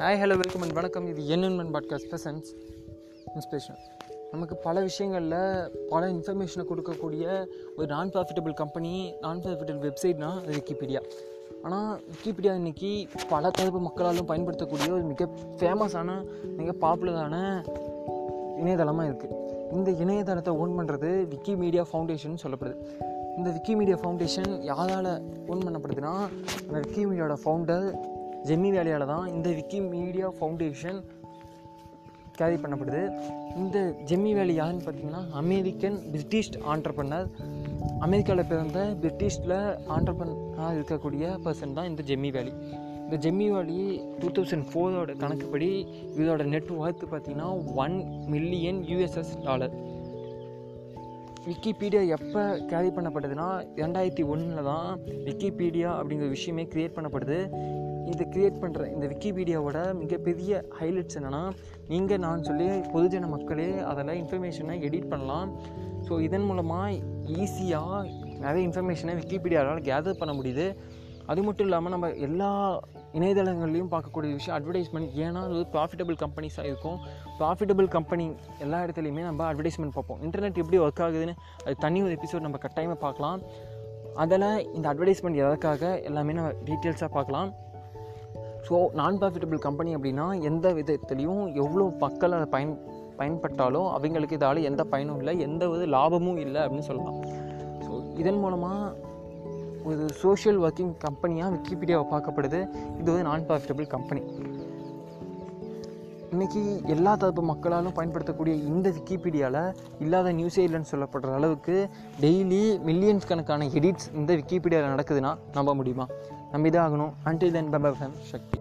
Hi hello welcome and வணக்கம். இது என்னென்மன் podcast பெசன்ஸ் inspiration நமக்கு பல விஷயங்களில் பல இன்ஃபர்மேஷனை கொடுக்கக்கூடிய ஒரு non profitable company non profitable வெப்சைட்னா அது விக்கிபீடியா ஆனால் விக்கிபீடியா இன்றைக்கி பல தரப்பு மக்களாலும் பயன்படுத்தக்கூடிய ஒரு மிக ஃபேமஸான மிக பாப்புலரான இணையதளமாக இருக்குது இந்த இணையதளத்தை ஓன் பண்ணுறது விக்கிமீடியா ஃபவுண்டேஷன் சொல்லப்படுது. இந்த விக்கிமீடியா ஃபவுண்டேஷன் யாரால் ஓன் பண்ணப்படுதுன்னா அந்த விக்கிமீடியாவோட ஃபவுண்டர் ஜெம்மி வேலையால் தான் இந்த விக்கிமீடியா ஃபவுண்டேஷன் கேரி பண்ணப்படுது. இந்த ஜெம்மி வேலி யாருன்னு பார்த்தீங்கன்னா அமெரிக்கன் பிரிட்டிஷ் ஆண்டர்பனர் அமெரிக்காவில் பிறந்த பிரிட்டிஷில் ஆண்டர்பனாக இருக்கக்கூடிய பர்சன் தான் இந்த ஜெம்மி வேலி. இந்த ஜெம்மி வேலி டூ தௌசண்ட் ஃபோரோட கணக்குப்படி இதோட நெட் ஒர்த் பார்த்தீங்கன்னா one million USS dollar Wikipedia எப்போ கேரி பண்ணப்பட்டதுன்னா ரெண்டாயிரத்தி ஒன்றில் தான் விக்கிபீடியா அப்படிங்கிற விஷயமே க்ரியேட் பண்ணப்படுது. இதை க்ரியேட் பண்ணுற இந்த விக்கிபீடியாவோட மிகப்பெரிய ஹைலைட்ஸ் என்னென்னா நீங்கள் நான் சொல்லி பொதுஜன மக்களே அதில் இன்ஃபர்மேஷனை எடிட் பண்ணலாம். ஸோ இதன் மூலமாக ஈஸியாக நிறைய இன்ஃபர்மேஷனை விக்கிபீடியாவால் கேதர் பண்ண முடியுது. அது மட்டும் இல்லாமல் நம்ம எல்லா இணையதளங்கள்லையும் பார்க்கக்கூடிய விஷயம் அட்வர்டைஸ்மெண்ட் ஏன்னா அது ப்ராஃபிட்டபிள் கம்பெனிஸாக இருக்கும். ப்ராஃபிட்டபிள் கம்பெனி எல்லா இடத்துலையுமே நம்ம அட்வர்டைஸ்மெண்ட் பார்ப்போம். இன்டர்நெட் எப்படி ஒர்க் ஆகுதுன்னு அது தனி ஒரு எபிசோட் நம்ம கட்டாயமாக பார்க்கலாம். அதில் இந்த அட்வர்டைஸ்மெண்ட் எதற்காக எல்லாமே நம்ம டீட்டெயில்ஸாக பார்க்கலாம். ஸோ நான் ப்ராஃபிட்டபிள் கம்பெனி அப்படின்னா எந்த விதத்துலேயும் எவ்வளோ மக்கள் அதை பயன் பயன்பட்டாலும் அவங்களுக்கு இதால் எந்த பயனும் இல்லை எந்த வித லாபமும் இல்லை அப்படின்னு சொல்லலாம். ஸோ இதன் மூலமாக ஒரு சோஷியல் ஒர்க்கிங் கம்பெனியாக விக்கிபீடியாவை பார்க்கப்படுது. இது வந்து நான் ப்ராஃபிட்டபிள் கம்பெனி இன்றைக்கி எல்லா தரப்பு மக்களாலும் பயன்படுத்தக்கூடிய இந்த விக்கிபீடியாவில் இல்லாத நியூஸே இல்லைன்னு சொல்லப்படுற அளவுக்கு டெய்லி மில்லியன்ஸ் கணக்கான எடிட்ஸ் இந்த விக்கிபீடியாவில் நடக்குதுன்னா நம்ப முடியுமா? நம்பி தான் ஆகணும் அன்டில் தென் பபம் சக்தி.